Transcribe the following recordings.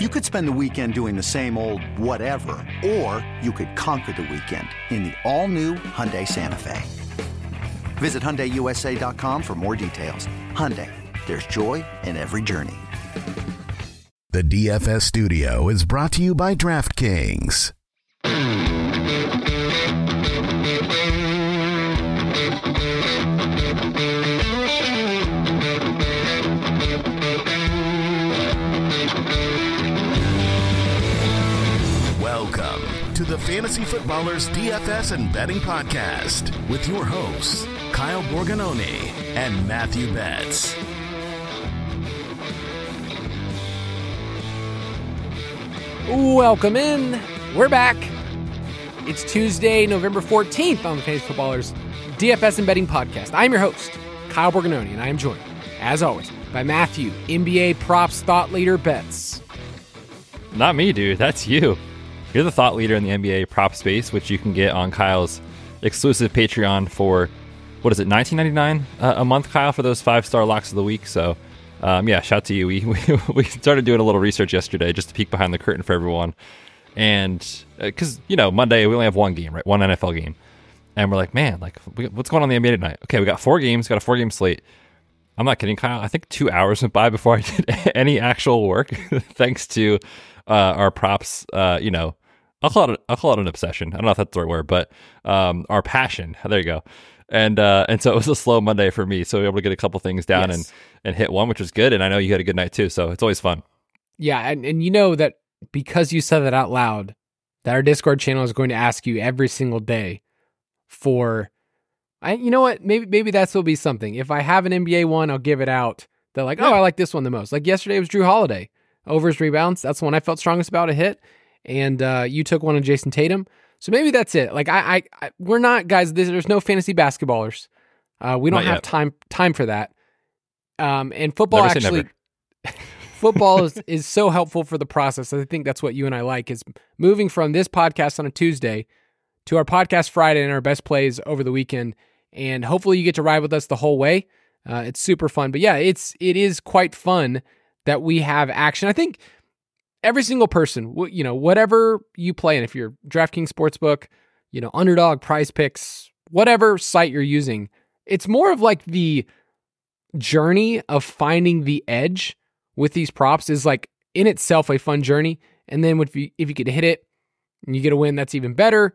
You could spend the weekend doing the same old whatever, or you could conquer the weekend in the all-new Hyundai Santa Fe. Visit HyundaiUSA.com for more details. Hyundai, there's joy in every journey. The DFS studio is brought to you by DraftKings. The Fantasy Footballers DFS and Betting Podcast with your hosts, Kyle Borgognoni and Matthew Betz. Welcome in. We're back. It's Tuesday, November 14th on the Fantasy Footballers DFS and Betting Podcast. I'm your host, Kyle Borgognoni, and I am joined, as always, by Matthew, NBA props thought leader Betz. Not me, dude. That's you. You're the thought leader in the NBA prop space, which you can get on Kyle's exclusive Patreon for what is it, 19.99 uh, a month, Kyle, for those five star locks of the week. So, um, yeah, shout to you. We, we we started doing a little research yesterday just to peek behind the curtain for everyone, and because uh, you know Monday we only have one game, right? One NFL game, and we're like, man, like what's going on the NBA tonight? Okay, we got four games, got a four game slate. I'm not kidding, Kyle. I think two hours went by before I did any actual work, thanks to uh, our props. Uh, you know, I'll call it I'll call it an obsession. I don't know if that's the right word, but um, our passion. There you go. And uh, and so it was a slow Monday for me. So we were able to get a couple things down yes. and and hit one, which was good. And I know you had a good night too. So it's always fun. Yeah, and and you know that because you said that out loud, that our Discord channel is going to ask you every single day for. I, you know what? Maybe maybe that's will be something. If I have an NBA one, I'll give it out. They're like, yeah. oh, I like this one the most. Like yesterday was Jrue Holiday over his rebounds. That's the one I felt strongest about a hit. And uh, you took one on Jayson Tatum. So maybe that's it. Like I, I, I we're not guys. There's no fantasy basketballers. Uh, we don't have time time for that. Um, and football never actually, football is, is so helpful for the process. I think that's what you and I like is moving from this podcast on a Tuesday to our podcast Friday and our best plays over the weekend. And hopefully you get to ride with us the whole way. Uh, it's super fun. But yeah, it's it is quite fun that we have action. I think every single person, you know, whatever you play in, if you're DraftKings Sportsbook, you know, Underdog, Prize Picks, whatever site you're using, it's more of like the journey of finding the edge with these props is like in itself a fun journey. And then if you if you could hit it and you get a win, that's even better.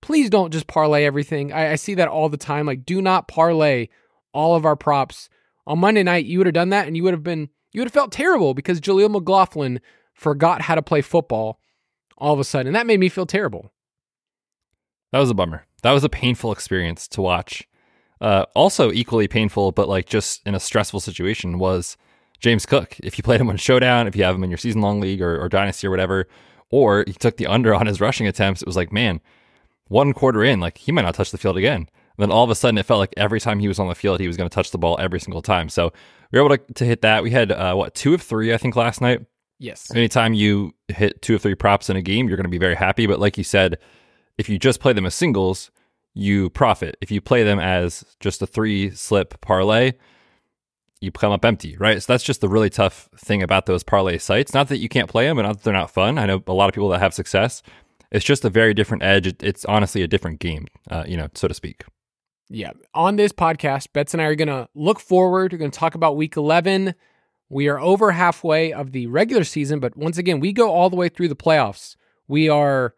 Please don't just parlay everything. I, I see that all the time. Like, do not parlay all of our props. On Monday night, you would have done that and you would have been you would have felt terrible because Jaleel McLaughlin forgot how to play football all of a sudden. And that made me feel terrible. That was a bummer. That was a painful experience to watch. Uh, also, equally painful, but like just in a stressful situation, was James Cook. If you played him on Showdown, if you have him in your season long league or, or Dynasty or whatever, or he took the under on his rushing attempts, it was like, man, one quarter in, like he might not touch the field again. And then all of a sudden, it felt like every time he was on the field, he was going to touch the ball every single time. So we were able to, to hit that. We had, uh, what, two of three, I think, last night. Yes. Anytime you hit two or three props in a game, you're going to be very happy. But like you said, if you just play them as singles, you profit. If you play them as just a three slip parlay, you come up empty, right? So that's just the really tough thing about those parlay sites. Not that you can't play them and not that they're not fun. I know a lot of people that have success. It's just a very different edge. It's honestly a different game, uh, you know, so to speak. Yeah. On this podcast, Betz and I are going to look forward. We're going to talk about week 11 we are over halfway of the regular season, but once again, we go all the way through the playoffs. We are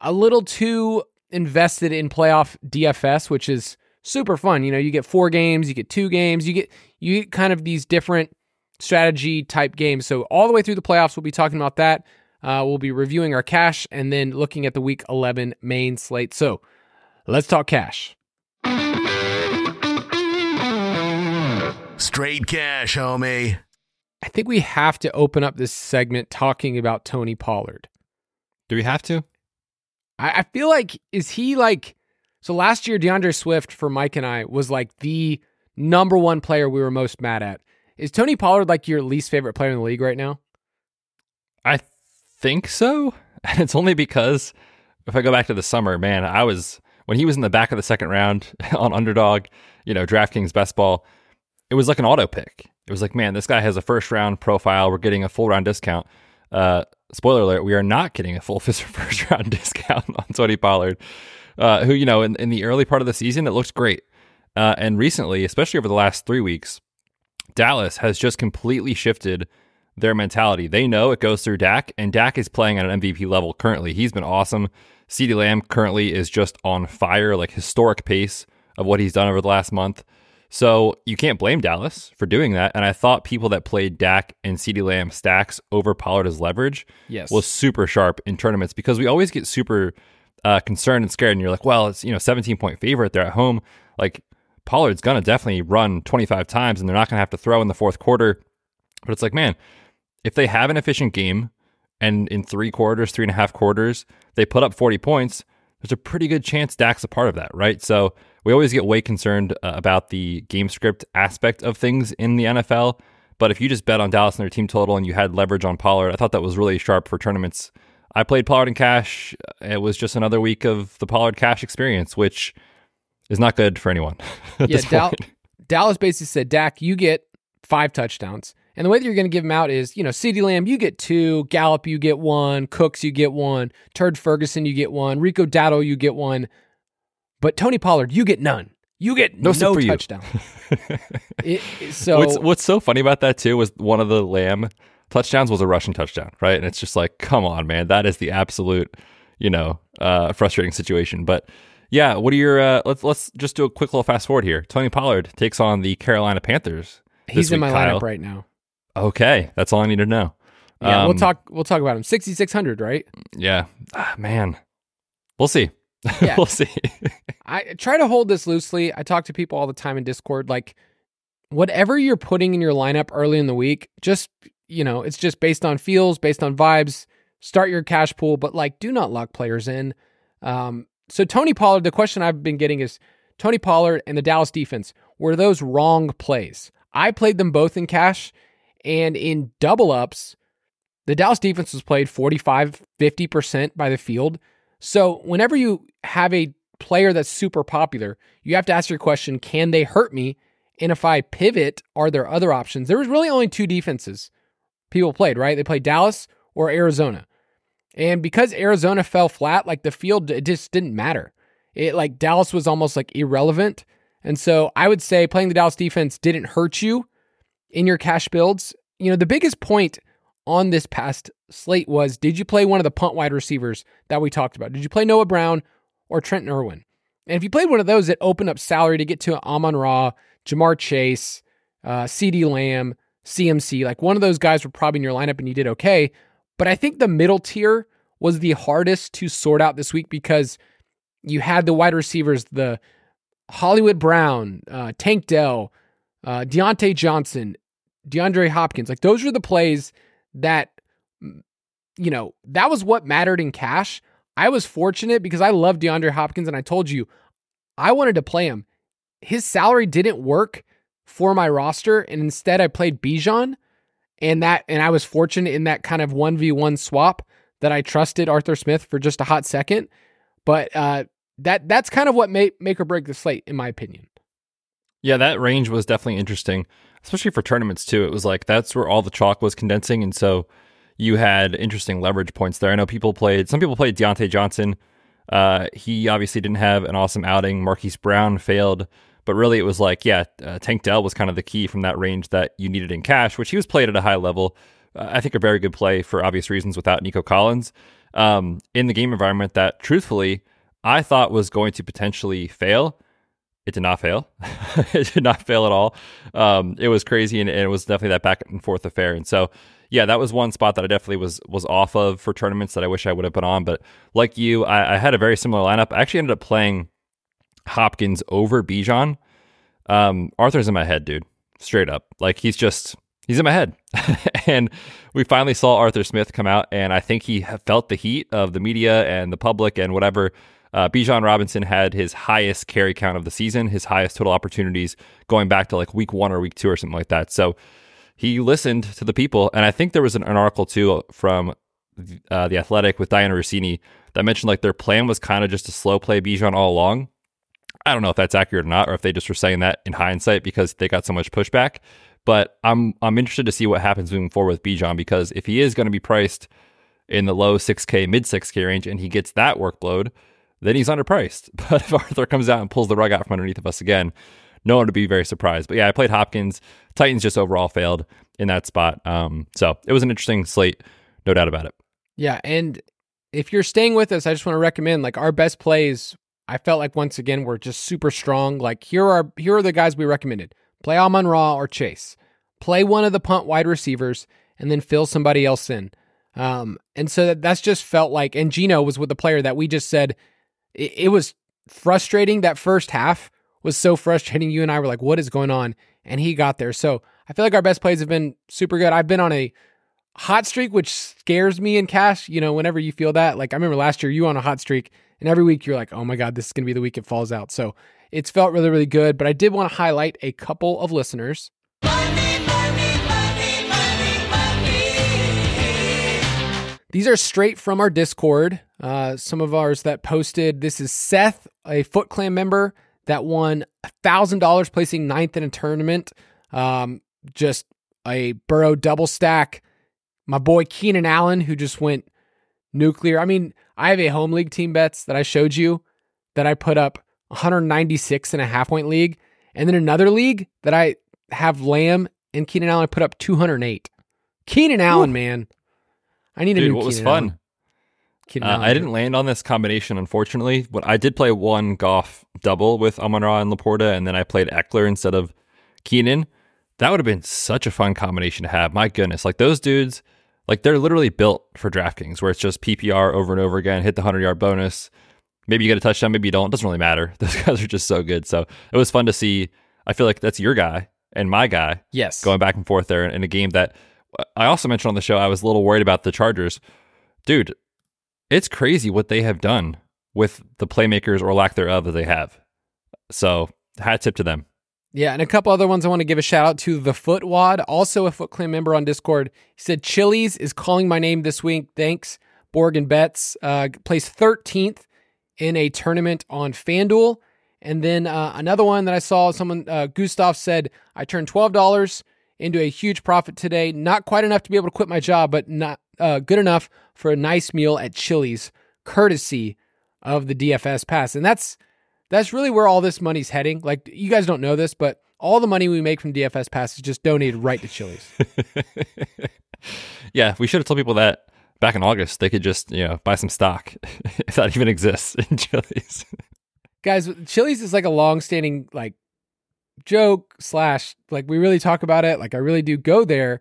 a little too invested in playoff DFS, which is super fun. You know, you get four games, you get two games, you get you get kind of these different strategy type games. So all the way through the playoffs, we'll be talking about that. Uh, we'll be reviewing our cash and then looking at the week 11 main slate. So let's talk cash. Straight cash, homie. I think we have to open up this segment talking about Tony Pollard. Do we have to? I, I feel like is he like so last year D'Andre Swift for Mike and I was like the number one player we were most mad at. Is Tony Pollard like your least favorite player in the league right now? I think so. And it's only because if I go back to the summer, man, I was when he was in the back of the second round on underdog, you know, DraftKings best ball, it was like an auto pick. It was like, man, this guy has a first round profile. We're getting a full round discount. Uh, spoiler alert, we are not getting a full first round discount on Tony Pollard, uh, who, you know, in, in the early part of the season, it looks great. Uh, and recently, especially over the last three weeks, Dallas has just completely shifted their mentality. They know it goes through Dak, and Dak is playing at an MVP level currently. He's been awesome. CeeDee Lamb currently is just on fire, like historic pace of what he's done over the last month. So you can't blame Dallas for doing that. And I thought people that played Dak and CeeDee Lamb stacks over Pollard as leverage yes. was super sharp in tournaments because we always get super uh, concerned and scared. And you're like, well, it's, you know, 17 point favorite. They're at home. Like Pollard's going to definitely run 25 times and they're not going to have to throw in the fourth quarter. But it's like, man, if they have an efficient game and in three quarters, three and a half quarters, they put up 40 points, there's a pretty good chance Dak's a part of that, right? So we always get way concerned uh, about the game script aspect of things in the NFL. But if you just bet on Dallas and their team total and you had leverage on Pollard, I thought that was really sharp for tournaments. I played Pollard in cash. It was just another week of the Pollard cash experience, which is not good for anyone. yeah, Dal- Dallas basically said, Dak, you get five touchdowns. And the way that you're going to give them out is, you know, CeeDee Lamb, you get two, Gallup, you get one, Cooks, you get one, Turd Ferguson, you get one, Rico Dowdle, you get one. But Tony Pollard, you get none. You get no, no touchdown. it, so what's, what's so funny about that too was one of the Lamb touchdowns was a rushing touchdown, right? And it's just like, come on, man, that is the absolute, you know, uh, frustrating situation. But yeah, what are your? Uh, let's let's just do a quick little fast forward here. Tony Pollard takes on the Carolina Panthers. He's in my Kyle. lineup right now. Okay, that's all I need to know. Yeah, um, we'll talk. We'll talk about him. Sixty six hundred, right? Yeah, ah, man, we'll see. Yeah. we'll see. I try to hold this loosely. I talk to people all the time in Discord. Like, whatever you're putting in your lineup early in the week, just you know, it's just based on feels, based on vibes. Start your cash pool, but like, do not lock players in. Um, so Tony Pollard, the question I've been getting is Tony Pollard and the Dallas defense were those wrong plays? I played them both in cash and in double ups. The Dallas defense was played 45, 50% by the field. So whenever you have a player that's super popular, you have to ask your question can they hurt me? And if I pivot, are there other options? There was really only two defenses people played, right? They played Dallas or Arizona. And because Arizona fell flat, like the field, it just didn't matter. It like Dallas was almost like irrelevant. And so I would say playing the Dallas defense didn't hurt you in your cash builds. You know, the biggest point on this past slate was did you play one of the punt wide receivers that we talked about? Did you play Noah Brown or Trent Irwin? And if you played one of those, it opened up salary to get to Amon Ra, Ja'Marr Chase, uh, CeeDee Lamb, CMC. Like one of those guys were probably in your lineup and you did okay. But I think the middle tier was the hardest to sort out this week because you had the wide receivers, the Hollywood Brown, uh, Tank Dell, uh, Diontae Johnson, DeAndre Hopkins. Like those are the plays that you know, that was what mattered in cash. I was fortunate because I love DeAndre Hopkins and I told you I wanted to play him. His salary didn't work for my roster and instead I played Bijan and that and I was fortunate in that kind of 1v1 swap that I trusted Arthur Smith for just a hot second. But uh that that's kind of what made make or break the slate in my opinion. Yeah, that range was definitely interesting especially for tournaments too. It was like that's where all the chalk was condensing, and so you had interesting leverage points there. I know people played. Some people played Diontae Johnson. Uh, he obviously didn't have an awesome outing. Marquise Brown failed, but really it was like, yeah, uh, Tank Dell was kind of the key from that range that you needed in cash, which he was played at a high level. Uh, I think a very good play for obvious reasons without Nico Collins um, in the game environment that, truthfully, I thought was going to potentially fail it did not fail. it did not fail at all. Um, it was crazy, and, and, it was definitely that back and forth affair. And so, yeah, that was one spot that I definitely was was off of for tournaments that I wish I would have put on. But like you, I, I had a very similar lineup. I actually ended up playing Hopkins over Bijan. Um, Arthur's in my head, dude. Straight up, like he's just he's in my head. and we finally saw Arthur Smith come out, and I think he felt the heat of the media and the public and whatever. Uh, Bijan Robinson had his highest carry count of the season, his highest total opportunities going back to like week one or week two or something like that. So he listened to the people. And I think there was an, an article too from uh, The Athletic with Dianna Russini that mentioned like their plan was kind of just to slow play Bijan all along. I don't know if that's accurate or not, or if they just were saying that in hindsight because they got so much pushback. But I'm I'm interested to see what happens moving forward with Bijan because if he is going to be priced in the low 6K, mid 6K range, and he gets that workload, then he's underpriced. But if Arthur comes out and pulls the rug out from underneath of us again, no one would be very surprised. But yeah, I played Hopkins. Titans just overall failed in that spot. Um, so it was an interesting slate, no doubt about it. Yeah, and if you're staying with us, I just want to recommend like our best plays. I felt like once again we're just super strong. Like here are here are the guys we recommended: play Amon Ra or Chase, play one of the punt wide receivers, and then fill somebody else in. Um, and so that, that's just felt like, and Geno was with the player that we just said it, it was frustrating. That first half was so frustrating. You and I were like, what is going on? And he got there. So I feel like our best plays have been super good. I've been on a hot streak, which scares me in cash. You know, whenever you feel that, like I remember last year, you on a hot streak, and every week you're like, oh my God, this is going to be the week it falls out. So it's felt really, really good. But I did want to highlight a couple of listeners. These are straight from our Discord. Uh, some of ours that posted. This is Seth, a Foot Clan member that won $1,000 placing ninth in a tournament. Um, just a Burrow double stack. My boy Keenan Allen, who just went nuclear. I mean, I have a home league team bets that I showed you that I put up 196 and a half point league. And then another league that I have Lamb and Keenan Allen put up 208. Keenan Allen, Ooh. man. I need Dude, a new. What was fun? Uh, I didn't land on this combination, unfortunately. But I did play one Goff double with Amon Ra and LaPorta, and then I played Ekeler instead of Keenan. That would have been such a fun combination to have. My goodness, like those dudes, like they're literally built for DraftKings, where it's just PPR over and over again. Hit the hundred yard bonus. Maybe you get a touchdown, maybe you don't. It doesn't really matter. Those guys are just so good. So it was fun to see. I feel like that's your guy and my guy. Yes, going back and forth there in a game that I also mentioned on the show, I was a little worried about the Chargers. Dude, it's crazy what they have done with the playmakers or lack thereof that they have. So, hat tip to them. Yeah, and a couple other ones I want to give a shout out to the Footwad, also a Foot Clan member on Discord. He said Chili's is calling my name this week. Thanks, Borg and Betz. Uh, placed 13th in a tournament on FanDuel. And then uh, another one that I saw, someone, uh, Gustav said, I turned $12 into a huge profit today. Not quite enough to be able to quit my job, but not uh, good enough for a nice meal at Chili's, courtesy of the DFS pass. And that's that's really where all this money's heading. Like you guys don't know this, but all the money we make from DFS pass is just donated right to Chili's. yeah, we should have told people that back in August. They could just you know buy some stock if that even exists in Chili's. Guys, Chili's is like a long-standing like joke slash like we really talk about it. Like I really do go there.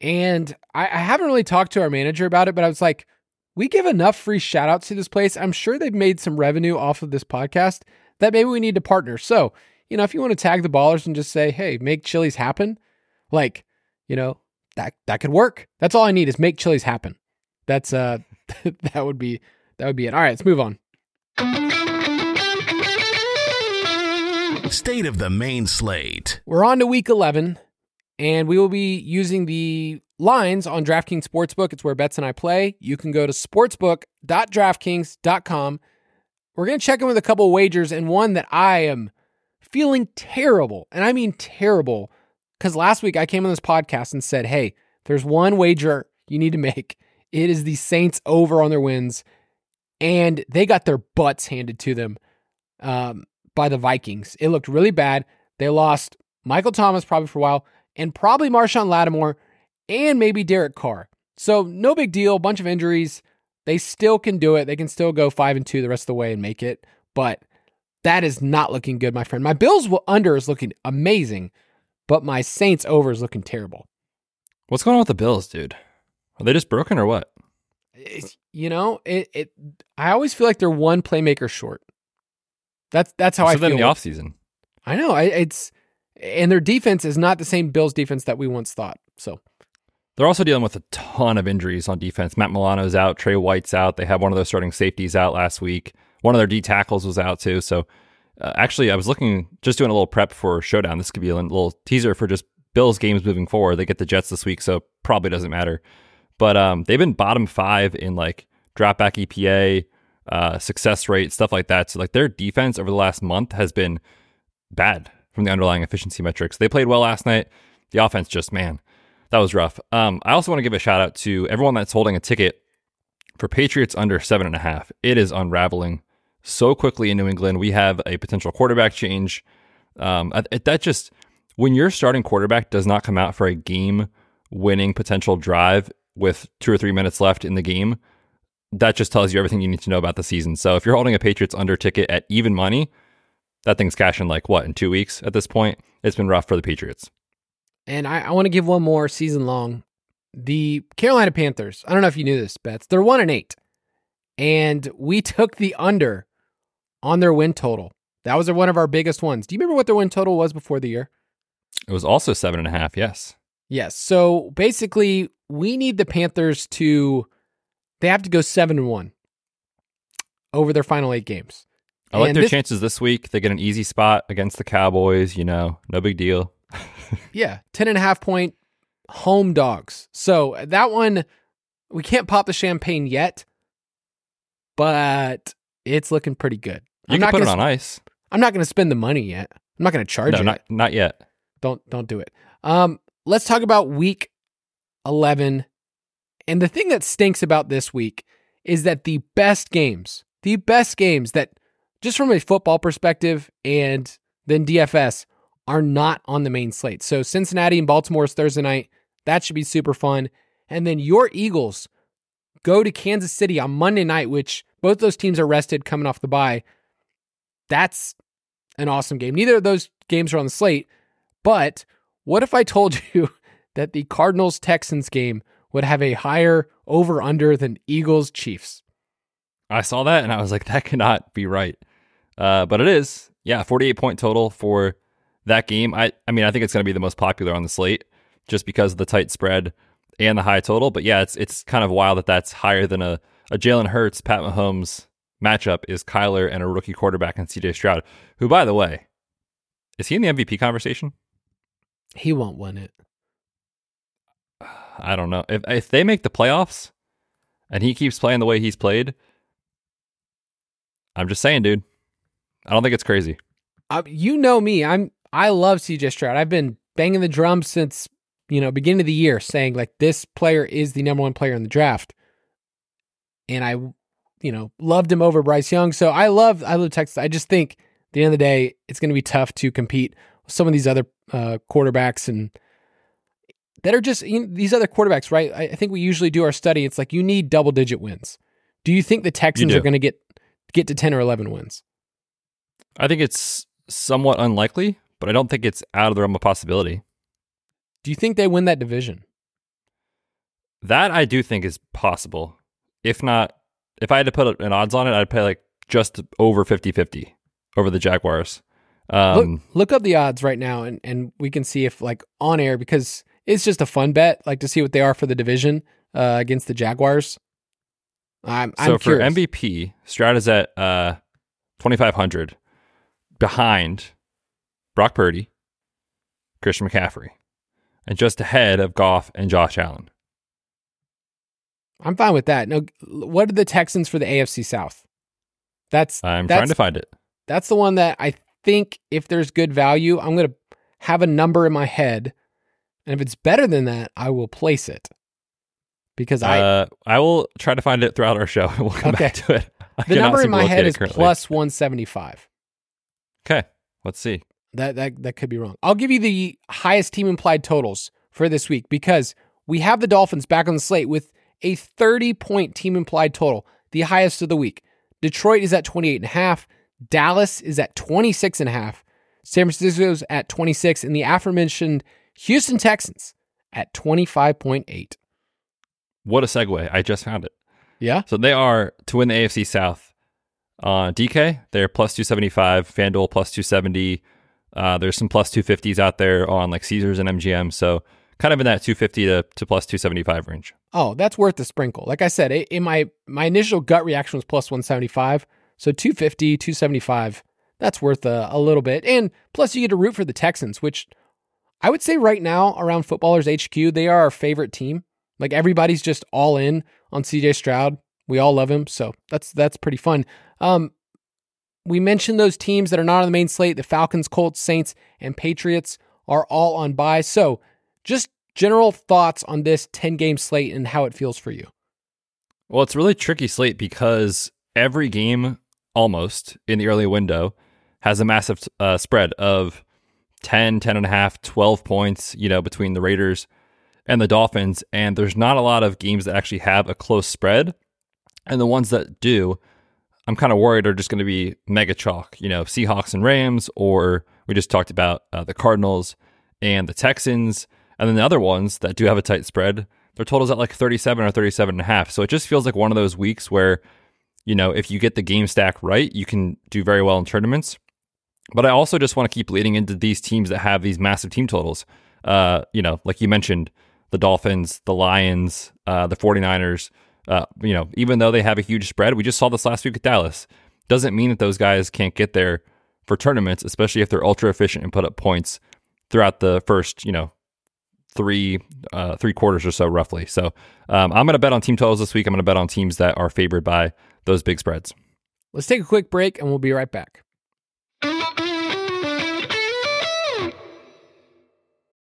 And I, I haven't really talked to our manager about it, but I was like, we give enough free shout outs to this place. I'm sure they've made some revenue off of this podcast that maybe we need to partner. So, you know, if you want to tag the ballers and just say, hey, make Chili's happen, like, you know, that that could work. That's all I need is make Chili's happen. That's uh that would be that would be it. All right, let's move on. State of the main slate. We're on to week 11, and we will be using the lines on DraftKings Sportsbook. It's where Betz and I play. You can go to sportsbook.draftkings.com. We're going to check in with a couple wagers, and one that I am feeling terrible, and I mean terrible, because last week I came on this podcast and said, hey, there's one wager you need to make. It is the Saints over on their wins, and they got their butts handed to them. Um, by the Vikings. It looked really bad. They lost Michael Thomas probably for a while, and probably Marshon Lattimore, and maybe Derek Carr. So no big deal. Bunch of injuries. They still can do it. They can still go five and two the rest of the way and make it. But that is not looking good, my friend. My Bills under is looking amazing, but my Saints over is looking terrible. What's going on with the Bills, dude? Are they just broken or what? It's, you know, it, it. I always feel like they're one playmaker short. That's that's how I feel. in the off season. I know. I, it's And their defense is not the same Bills defense that we once thought. So they're also dealing with a ton of injuries on defense. Matt Milano's out, Trey White's out. They had one of their starting safeties out last week. One of their D tackles was out too. So uh, actually, I was looking, just doing a little prep for Showdown. This could be a little teaser for just Bills games moving forward. They get the Jets this week, so probably doesn't matter. But um, they've been bottom five in like dropback EPA, uh, success rate, stuff like that. So like their defense over the last month has been bad from the underlying efficiency metrics. They played well last night. The offense just man, that was rough. Um, I also want to give a shout out to everyone that's holding a ticket for Patriots under seven and a half. It is unraveling so quickly in New England. We have a potential quarterback change. Um, that just when your starting quarterback does not come out for a game winning potential drive with two or three minutes left in the game, that just tells you everything you need to know about the season. So if you're holding a Patriots under ticket at even money, that thing's cashing like what in two weeks at this point. It's been rough for the Patriots. And I, I want to give one more season long. The Carolina Panthers. I don't know if you knew this, Betz. They're one and eight, and we took the under on their win total. That was one of our biggest ones. Do you remember what their win total was before the year? It was also seven and a half. Yes. Yes. So basically, we need the Panthers to they have to go seven and one over their final eight games. I like and their this, chances this week. They get an easy spot against the Cowboys, you know, no big deal. yeah. 10 and a half point home dogs. So that one, we can't pop the champagne yet, but it's looking pretty good. You I'm can put it on ice. I'm not going to spend the money yet. I'm not going to charge no, it. Not, not yet. Don't don't do it. Um, let's talk about week 11. And the thing that stinks about this week is that the best games, the best games that just from a football perspective and then DFS are not on the main slate. So Cincinnati and Baltimore is Thursday night. That should be super fun. And then your Eagles go to Kansas City on Monday night, which both those teams are rested coming off the bye. That's an awesome game. Neither of those games are on the slate. But what if I told you that the Cardinals Texans game would have a higher over under than Eagles Chiefs? I saw that and I was like, that cannot be right. Uh, but it is. Yeah, 48 point total for that game. I, I mean, I think it's going to be the most popular on the slate just because of the tight spread and the high total. But yeah, it's it's kind of wild that that's higher than a, a Jalen Hurts, Pat Mahomes matchup is Kyler and a rookie quarterback and CJ Stroud, who, by the way, is he in the MVP conversation? He won't win it. I don't know. If if they make the playoffs and he keeps playing the way he's played, I'm just saying, dude. I don't think it's crazy. Uh, you know me. I'm I love CJ Stroud. I've been banging the drum since you know beginning of the year, saying like this player is the number one player in the draft, and I, you know, loved him over Bryce Young. So I love I love Texas. I just think at the end of the day, it's going to be tough to compete with some of these other uh, quarterbacks and that are just you know, these other quarterbacks, right? I, I think we usually do our study. It's like you need double digit wins. Do you think the Texans are going to get get to ten or eleven wins? I think it's somewhat unlikely, but I don't think it's out of the realm of possibility. Do you think they win that division? That I do think is possible. If not, if I had to put an odds on it, I'd pay like just over 50 50 over the Jaguars. Um, look, look up the odds right now and, and we can see if, like, on air, because it's just a fun bet, like to see what they are for the division uh, against the Jaguars. I'm, I'm so curious. for MVP, Stroud is at uh, 2,500 behind Brock Purdy, Christian McCaffrey, and just ahead of Goff and Josh Allen. I'm fine with that. No, what are the Texans for the AFC South? That's I'm that's, trying to find it. That's the one that I think if there's good value, I'm going to have a number in my head, and if it's better than that, I will place it because I uh, I will try to find it throughout our show. and We'll come okay. back to it. I the number in my head is plus 175. Okay, let's see. That that that could be wrong. I'll give you the highest team implied totals for this week because we have the Dolphins back on the slate with a 30 point team implied total, the highest of the week. Detroit is at 28 and a half. Dallas is at 26 and a half. San Francisco's at 26 and the aforementioned Houston Texans at 25.8. What a segue. I just found it. Yeah. So they are to win the AFC South. Uh, DK, they're plus 275. FanDuel plus 270. Uh, there's some plus 250s out there on like Caesars and MGM. So kind of in that 250 to, to plus 275 range. Oh, that's worth the sprinkle. Like I said, in my my initial gut reaction was plus 175. So 250, 275, that's worth a, a little bit. And plus you get to root for the Texans, which I would say right now around Footballers HQ, they are our favorite team. Like everybody's just all in on CJ Stroud. We all love him, so that's that's pretty fun. Um, we mentioned those teams that are not on the main slate: the Falcons, Colts, Saints, and Patriots are all on bye. So, just general thoughts on this ten game slate and how it feels for you. Well, it's really tricky slate because every game almost in the early window has a massive uh, spread of 10, 10 and a half, 12 points, you know, between the Raiders and the Dolphins. And there's not a lot of games that actually have a close spread. And the ones that do, I'm kind of worried are just going to be mega chalk, you know, Seahawks and Rams, or we just talked about uh, the Cardinals and the Texans. And then the other ones that do have a tight spread, their totals at like 37 or 37 and a half. So it just feels like one of those weeks where, you know, if you get the game stack right, you can do very well in tournaments. But I also just want to keep leading into these teams that have these massive team totals. Uh, you know, like you mentioned, the Dolphins, the Lions, uh, the 49ers, uh, you know, even though they have a huge spread, we just saw this last week with Dallas. Doesn't mean that those guys can't get there for tournaments, especially if they're ultra efficient and put up points throughout the first, you know, three uh, three quarters or so, roughly. So um, I'm going to bet on team totals this week. I'm going to bet on teams that are favored by those big spreads. Let's take a quick break, and we'll be right back.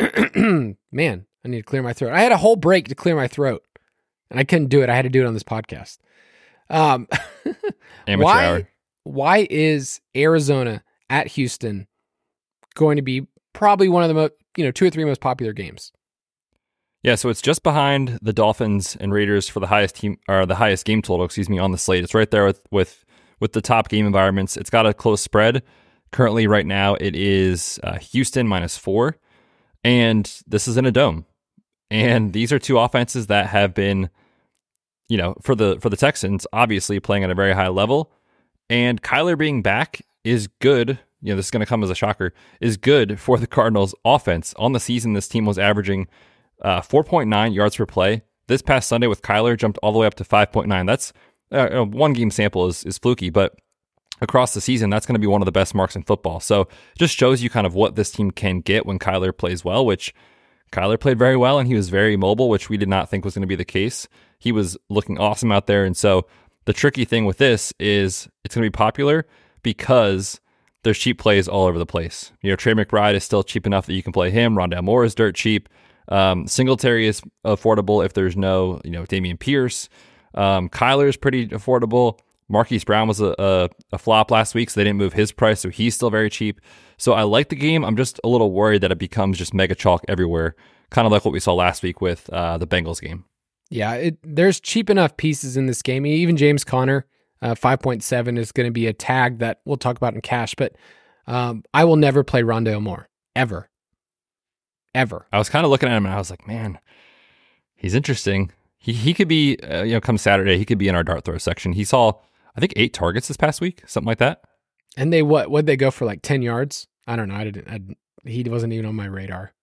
man, I need to clear my throat. I had a whole break to clear my throat, and I couldn't do it. I had to do it on this podcast. Um, Amateur why, hour. why is Arizona at Houston going to be probably one of the most, you know, two or three most popular games? Yeah, so it's just behind the Dolphins and Raiders for the highest team or the highest game total, excuse me, on the slate. It's right there with with with the top game environments. It's got a close spread. Currently, right now, it is uh, Houston minus four, and this is in a dome. And these are two offenses that have been, you know, for the for the Texans, obviously playing at a very high level. And Kyler being back is good. You know, this is going to come as a shocker. Is good for the Cardinals' offense. On the season, this team was averaging uh, 4.9 yards per play. This past Sunday with Kyler jumped all the way up to 5.9. That's uh, one game sample is is fluky, but across the season, that's going to be one of the best marks in football. So it just shows you kind of what this team can get when Kyler plays well, which Kyler played very well and he was very mobile, which we did not think was going to be the case. He was looking awesome out there. And so the tricky thing with this is it's going to be popular because there's cheap plays all over the place. You know, Trey McBride is still cheap enough that you can play him. Rondale Moore is dirt cheap. Um, Singletary is affordable if there's no, you know, Dameon Pierce. Um, Kyler is pretty affordable. Marquise Brown was a, a, a, flop last week, so they didn't move his price, so he's still very cheap. So I like the game. I'm just a little worried that it becomes just mega chalk everywhere, kind of like what we saw last week with uh, the Bengals game. Yeah, it, there's cheap enough pieces in this game. Even James Conner, uh, 5.7 is going to be a tag that we'll talk about in cash, but um, I will never play Rondale Moore, ever. Ever. I was kind of looking at him and I was like, man, he's interesting. He, he could be, uh, you know, come Saturday, he could be in our dart throw section. He saw I think eight targets this past week, something like that. And they what? Would they go for like ten yards? I don't know. I didn't. I, he wasn't even on my radar.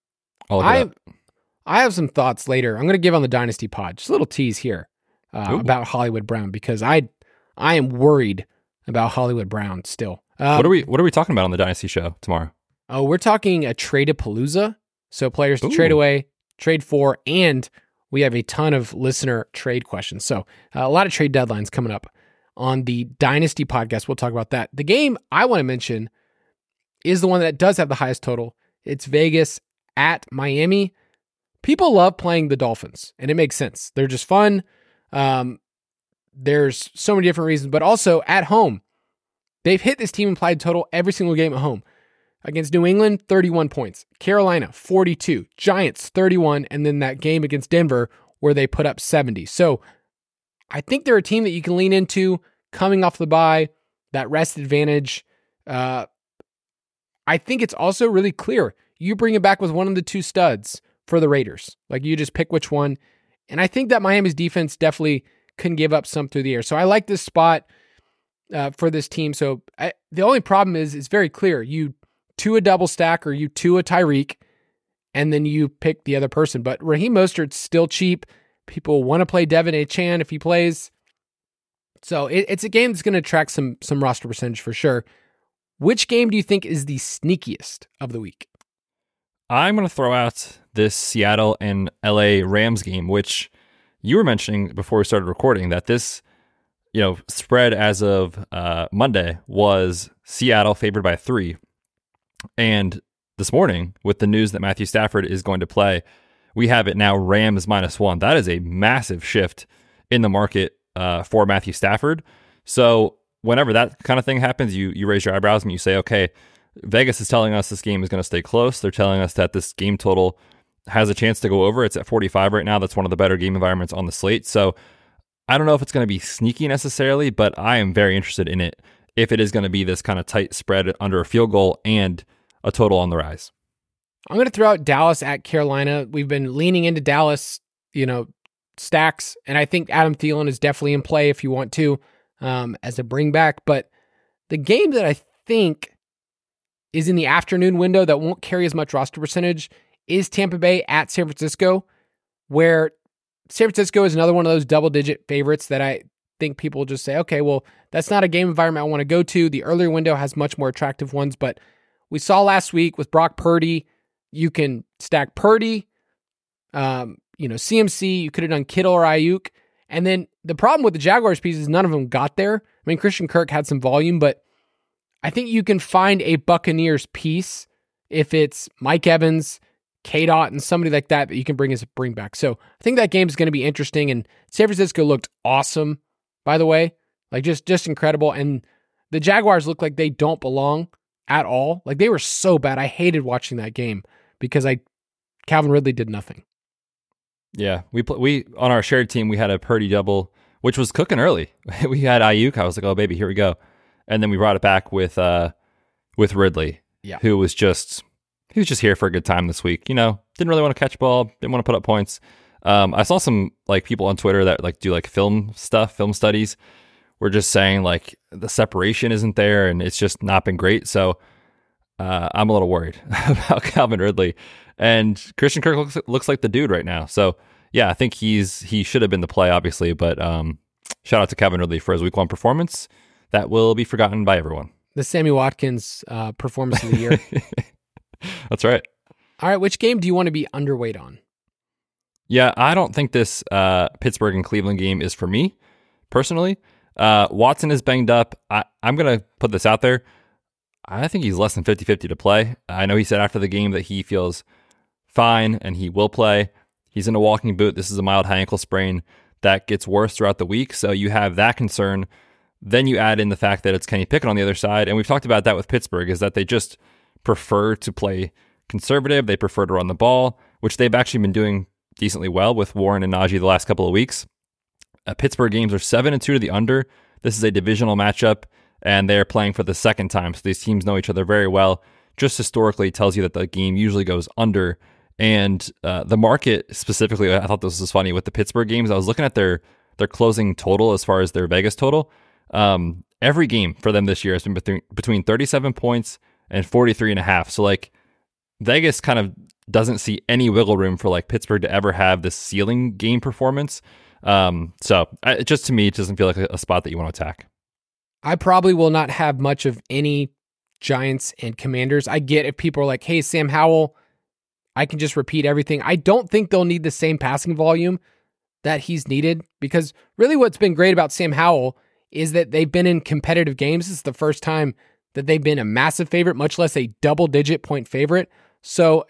I I have some thoughts later. I'm going to give on the Dynasty Pod. Just a little tease here uh, about Hollywood Brown because I I am worried about Hollywood Brown still. Um, what are we What are we talking about on the Dynasty show tomorrow? Oh, we're talking a trade of palooza. So players to Ooh. trade away, trade for, and we have a ton of listener trade questions. So uh, a lot of trade deadlines coming up on the Dynasty podcast. We'll talk about that. The game I want to mention is the one that does have the highest total. It's Vegas at Miami. People love playing the Dolphins, and it makes sense. They're just fun. Um, there's so many different reasons, but also at home, they've hit this team implied total every single game at home. Against New England, 31 points. Carolina, 42. Giants, 31. And then that game against Denver where they put up 70. So I think they're a team that you can lean into coming off the bye, that rest advantage. Uh, I think it's also really clear. You bring it back with one of the two studs for the Raiders. Like you just pick which one. And I think that Miami's defense definitely can give up some through the air. So I like this spot uh, for this team. So I, the only problem is it's very clear. You to a double stack or you to a Tyreek, and then you pick the other person. But Raheem Mostert's still cheap. People want to play De'Von Achane if he plays. So it, it's a game that's going to attract some some roster percentage for sure. Which game do you think is the sneakiest of the week? I'm going to throw out this Seattle and LA Rams game, which you were mentioning before we started recording that this, you know, spread as of uh, Monday was Seattle favored by three, and this morning with the news that Matthew Stafford is going to play we have it now Rams minus one. That is a massive shift in the market uh, for Matthew Stafford. So whenever that kind of thing happens, you you raise your eyebrows and you say, okay, Vegas is telling us this game is going to stay close. They're telling us that this game total has a chance to go over. It's at 45 right now. That's one of the better game environments on the slate. So I don't know if it's going to be sneaky necessarily, but I am very interested in it if it is going to be this kind of tight spread under a field goal and a total on the rise. I'm going to throw out Dallas at Carolina. We've been leaning into Dallas, you know, stacks, and I think Adam Thielen is definitely in play if you want to um, as a bring back. But the game that I think is in the afternoon window that won't carry as much roster percentage is Tampa Bay at San Francisco, where San Francisco is another one of those double digit favorites that I think people just say, okay, well, that's not a game environment I want to go to. The earlier window has much more attractive ones, but we saw last week with Brock Purdy you can stack Purdy, um, you know, CMC. You could have done Kittle or Aiyuk. And then the problem with the Jaguars piece is none of them got there. I mean, Christian Kirk had some volume, but I think you can find a Buccaneers piece if it's Mike Evans, K Dot, and somebody like that that you can bring as a bring back. So I think that game is going to be interesting. And San Francisco looked awesome, by the way, like just just incredible. And the Jaguars look like they don't belong at all. Like they were so bad. I hated watching that game because I Calvin Ridley did nothing. Yeah, we pl- we on our shared team we had a Purdy double, which was cooking early. we had Aiyuk. I was like, oh baby, here we go, and then we brought it back with uh with Ridley, yeah, who was just he was just here for a good time this week. You know, didn't really want to catch ball, didn't want to put up points. Um, I saw some like people on Twitter that like do like film stuff, film studies. We're just saying like the separation isn't there, and it's just not been great. So uh, I'm a little worried about Calvin Ridley. And Christian Kirk looks looks like the dude right now. So yeah, I think he's he should have been the play, obviously. But um, shout out to Calvin Ridley for his week one performance. That will be forgotten by everyone. The Sammy Watkins uh, performance of the year. That's right. All right, which game do you want to be underweight on? Yeah, I don't think this uh, Pittsburgh and Cleveland game is for me personally. Uh, Watson is banged up. I, I'm going to put this out there. I think he's less than 50 50 to play. I know he said after the game that he feels fine and he will play. He's in a walking boot. This is a mild high ankle sprain that gets worse throughout the week. So you have that concern. Then you add in the fact that it's Kenny Pickett on the other side. And we've talked about that with Pittsburgh is that they just prefer to play conservative. They prefer to run the ball, which they've actually been doing decently well with Warren and Najee the last couple of weeks. Uh, Pittsburgh games are 7 and 2 to the under. This is a divisional matchup and they're playing for the second time. So these teams know each other very well. Just historically tells you that the game usually goes under. And uh, the market specifically, I thought this was funny with the Pittsburgh games. I was looking at their their closing total as far as their Vegas total. Um, every game for them this year has been between, between 37 points and 43 and a half. So like Vegas kind of doesn't see any wiggle room for like Pittsburgh to ever have this ceiling game performance. Um, so I, just to me, it doesn't feel like a, a spot that you want to attack. I probably will not have much of any Giants and Commanders. I get if people are like, hey, Sam Howell, I can just repeat everything. I don't think they'll need the same passing volume that he's needed because really what's been great about Sam Howell is that they've been in competitive games. Is the first time that they've been a massive favorite, much less a double digit point favorite. So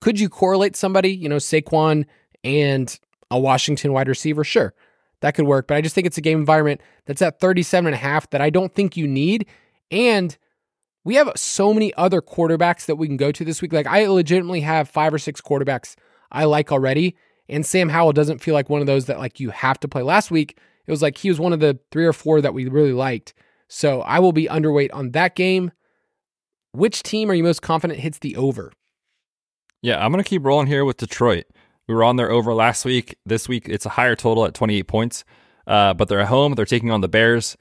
could you correlate somebody, you know, Saquon and a Washington wide receiver? Sure that could work. But I just think it's a game environment that's at 37 and a half that I don't think you need. And we have so many other quarterbacks that we can go to this week. Like I legitimately have five or six quarterbacks I like already. And Sam Howell doesn't feel like one of those that like you have to play. Last week, it was like he was one of the three or four that we really liked. So I will be underweight on that game. Which team are you most confident hits the over? Yeah, I'm going to keep rolling here with Detroit. We were on their over last week. This week, it's a higher total at 28 points, uh, but they're at home. They're taking on the Bears.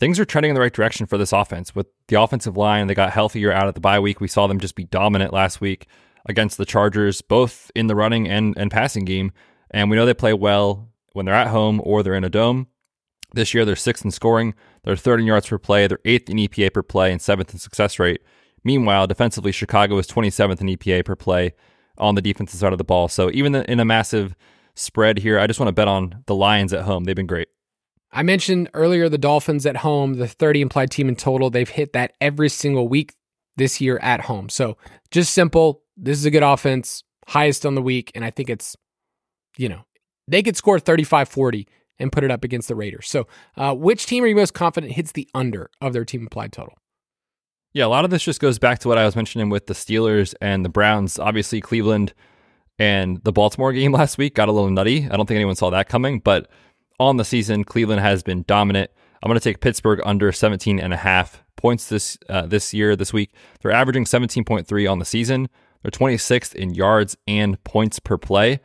Things are trending in the right direction for this offense. With the offensive line, they got healthier out of the bye week. We saw them just be dominant last week against the Chargers, both in the running and, and passing game. And we know they play well when they're at home or they're in a dome. This year, they're sixth in scoring, they're third in yards per play, they're eighth in EPA per play, and seventh in success rate. Meanwhile, defensively, Chicago is 27th in EPA per play on the defensive side of the ball. So even in a massive spread here, I just want to bet on the Lions at home. They've been great. I mentioned earlier the Dolphins at home, the 30 implied team in total. They've hit that every single week this year at home. So just simple. This is a good offense, highest on the week. And I think it's, you know, they could score 35 40 and put it up against the Raiders. So, uh, which team are you most confident hits the under of their team implied total? Yeah, a lot of this just goes back to what I was mentioning with the Steelers and the Browns. Obviously, Cleveland and the Baltimore game last week got a little nutty. I don't think anyone saw that coming, but on the season, Cleveland has been dominant. I'm going to take Pittsburgh under 17 and a half points this uh, this year this week. They're averaging 17.3 on the season. They're 26th in yards and points per play.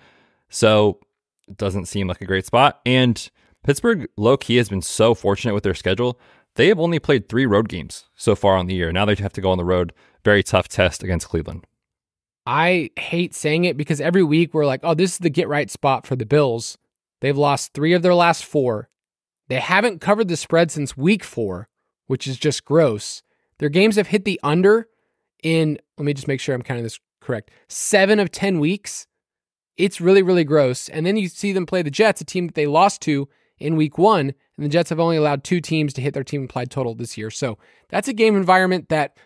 So it doesn't seem like a great spot. And Pittsburgh low key has been so fortunate with their schedule. They have only played three road games so far on the year. Now they have to go on the road. Very tough test against Cleveland. I hate saying it because every week we're like, oh, this is the get right spot for the Bills. They've lost three of their last four. They haven't covered the spread since week four, which is just gross. Their games have hit the under in, let me just make sure I'm counting this correct, seven of 10 weeks. It's really, really gross. And then you see them play the Jets, a team that they lost to in week one, and the Jets have only allowed two teams to hit their team implied total this year. So that's a game environment that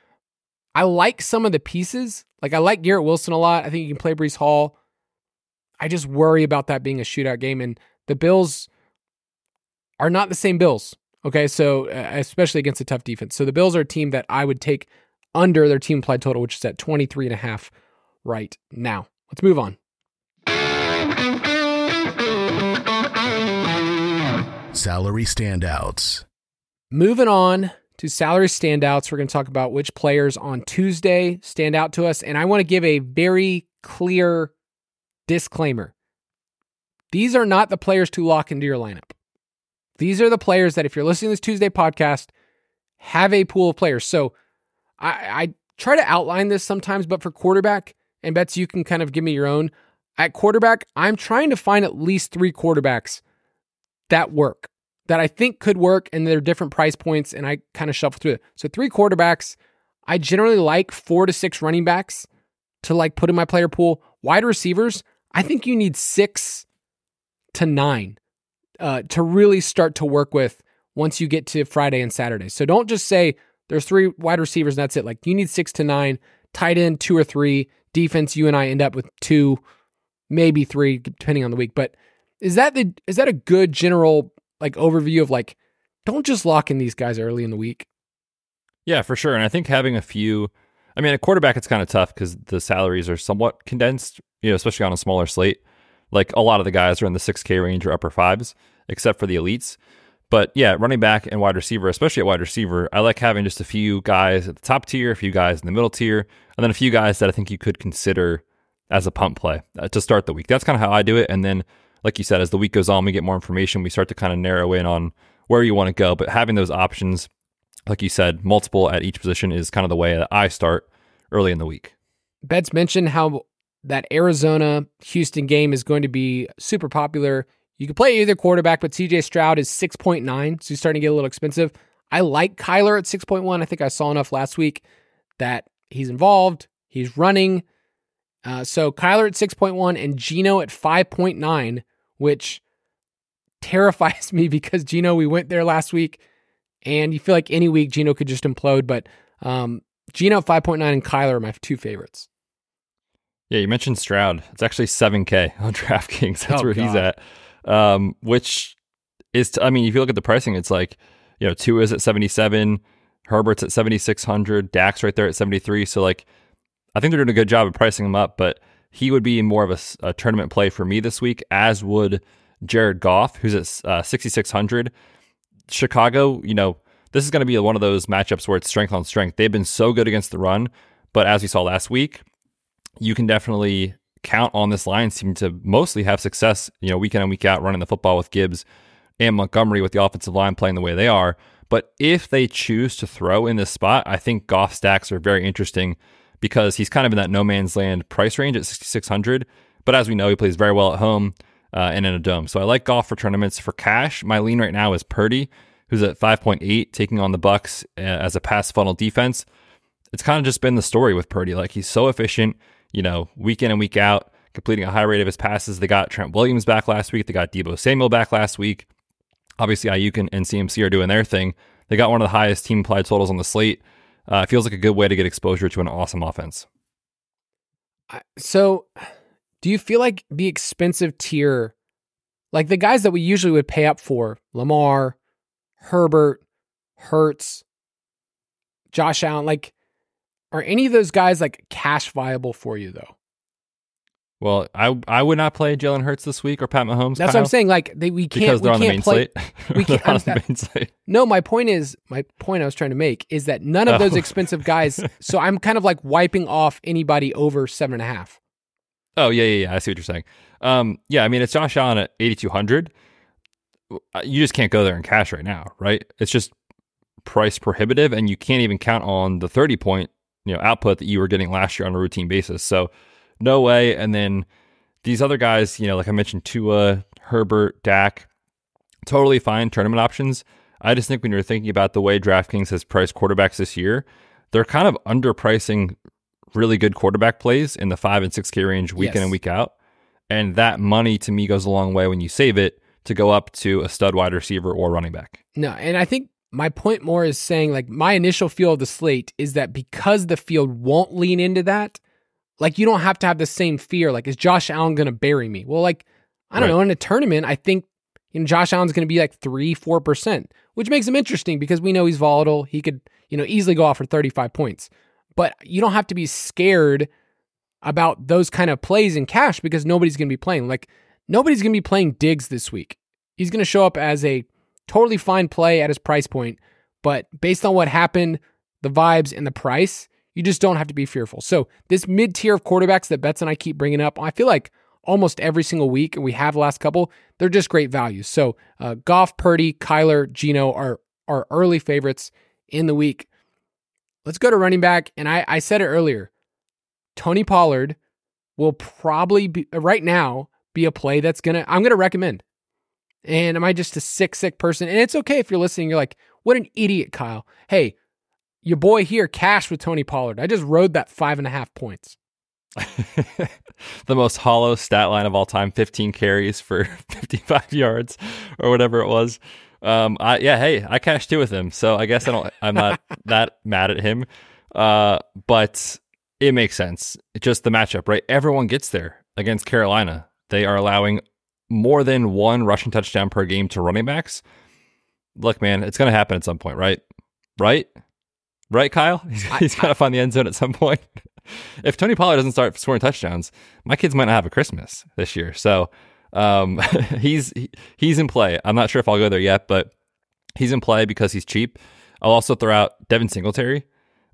I like some of the pieces. Like I like Garrett Wilson a lot. I think you can play Breece Hall. I just worry about that being a shootout game. And the Bills are not the same Bills. Okay. So, uh, especially against a tough defense. So, the Bills are a team that I would take under their team implied total, which is at 23 and a half right now. Let's move on. Salary standouts. Moving on to salary standouts, we're going to talk about which players on Tuesday stand out to us. And I want to give a very clear disclaimer these are not the players to lock into your lineup. These are the players that, if you're listening to this Tuesday podcast, have a pool of players. So I, I try to outline this sometimes, but for quarterback, and Betz you can kind of give me your own. At quarterback, I'm trying to find at least three quarterbacks that work that I think could work and they're different price points and I kind of shuffle through it. So three quarterbacks. I generally like four to six running backs to like put in my player pool. Wide receivers, I think you need six to nine uh, to really start to work with once you get to Friday and Saturday. So don't just say there's three wide receivers and that's it. Like you need six to nine tight end two or three, defense you and I end up with two, maybe three, depending on the week. But is that the is that a good general like overview of like don't just lock in these guys early in the week? Yeah, for sure. And I think having a few, I mean, a quarterback it's kind of tough because the salaries are somewhat condensed, you know, especially on a smaller slate. Like a lot of the guys are in the 6K range or upper fives, except for the elites. But yeah, running back and wide receiver, especially at wide receiver, I like having just a few guys at the top tier, a few guys in the middle tier, and then a few guys that I think you could consider as a punt play uh, to start the week. That's kind of how I do it. And then, like you said, as the week goes on, we get more information. We start to kind of narrow in on where you want to go. But having those options, like you said, multiple at each position is kind of the way that I start early in the week. Betz mentioned how that Arizona Houston game is going to be super popular. You can play either quarterback, but CJ Stroud is 6.9, so he's starting to get a little expensive. I like Kyler at 6.1. I think I saw enough last week that he's involved, he's running. Uh, so Kyler at 6.1 and Geno at 5.9, which terrifies me because Geno, we went there last week and you feel like any week Geno could just implode. But um, Geno 5.9 and Kyler are my Tua favorites. Yeah, you mentioned Stroud. It's actually 7K on DraftKings. That's Oh, where he's at. Um, which is, t- I mean, if you look at the pricing, it's like, you know, two is at 77, Herbert's at 7,600, Dax right there at 73. So, like, I think they're doing a good job of pricing them up, but he would be more of a tournament play for me this week, as would Jared Goff, who's at uh, 6,600. Chicago, you know, this is going to be one of those matchups where it's strength on strength. They've been so good against the run, but as we saw last week, you can definitely count on this Lions team to mostly have success, you know, week in and week out running the football with Gibbs and Montgomery with the offensive line playing the way they are. But if they choose to throw in this spot, I think Goff stacks are very interesting because he's kind of in that no man's land price range at 6,600. But as we know, he plays very well at home uh, and in a dome. So I like Goff for tournaments. For cash, my lean right now is Purdy, who's at 5.8, taking on the Bucks uh, as a pass funnel defense. It's kind of just been the story with Purdy. Like he's so efficient, you know, week in and week out, completing a high rate of his passes. They got Trent Williams back last week. They got Deebo Samuel back last week. Obviously, Aiyuk and, and CMC are doing their thing. They got one of the highest team applied totals on the slate. Uh, it feels like a good way to get exposure to an awesome offense. So, do you feel like the expensive tier, like the guys that we usually would pay up for, Lamar, Herbert, Hurts, Josh Allen, like, are any of those guys like cash viable for you though? Well, I I would not play Jalen Hurts this week or Pat Mahomes. That's what I'm saying. Like, they we can't because they're we on the main play. slate. we can't- on the main slate. No, my point is my point I was trying to make is that none of those Oh. expensive guys. so I'm kind of like wiping off anybody over seven and a half. Oh yeah, yeah, yeah. I see what you're saying. Um, yeah, I mean it's Josh Allen at 8,200. You just can't go there in cash right now, right? It's just price prohibitive, and you can't even count on the 30 point you know output that you were getting last year on a routine basis. So no way. And then these other guys, you know, like I mentioned, Tua, Herbert, Dak, totally fine tournament options. I just think when you're thinking about the way DraftKings has priced quarterbacks this year, they're kind of underpricing really good quarterback plays in the five and six K range week in and week out. And that money to me goes a long way when you save it to go up to a stud wide receiver or running back. No, and I think my point more is saying like my initial feel of the slate is that because the field won't lean into that, like you don't have to have the same fear. Like, is Josh Allen going to bury me? Well, like I don't Right. know. In a tournament, I think you know Josh Allen's going to be like three, four percent, which makes him interesting because we know he's volatile. He could you know easily go off for thirty five points, but you don't have to be scared about those kind of plays in cash because nobody's going to be playing. Like nobody's going to be playing Diggs this week. He's going to show up as a totally fine play at his price point, but based on what happened, the vibes and the price, you just don't have to be fearful. So this mid tier of quarterbacks that Betz and I keep bringing up, I feel like almost every single week, and we have the last couple, they're just great values. So uh, Goff, Purdy, Kyler, Geno are are early favorites in the week. Let's go to running back, and I I said it earlier. Tony Pollard will probably be right now be a play that's gonna I'm gonna recommend. And am I just a sick, sick person? And it's okay if you're listening. You're like, what an idiot, Kyle. Hey, your boy here cashed with Tony Pollard. I just rode that five and a half points. the most hollow stat line of all time 15 carries for 55 yards or whatever it was um i yeah hey i cashed two with him so i guess i don't i'm not that mad at him uh but it makes sense. It's just the matchup, right? Everyone gets there against Carolina. They are allowing more than one rushing touchdown per game to running backs. Look, man, it's going to happen at some point, right? Right? Right, Kyle? He's, he's got to find the end zone at some point. if Tony Pollard doesn't start scoring touchdowns, my kids might not have a Christmas this year. So um, he's he, he's in play. I'm not sure if I'll go there yet, but he's in play because he's cheap. I'll also throw out Devin Singletary,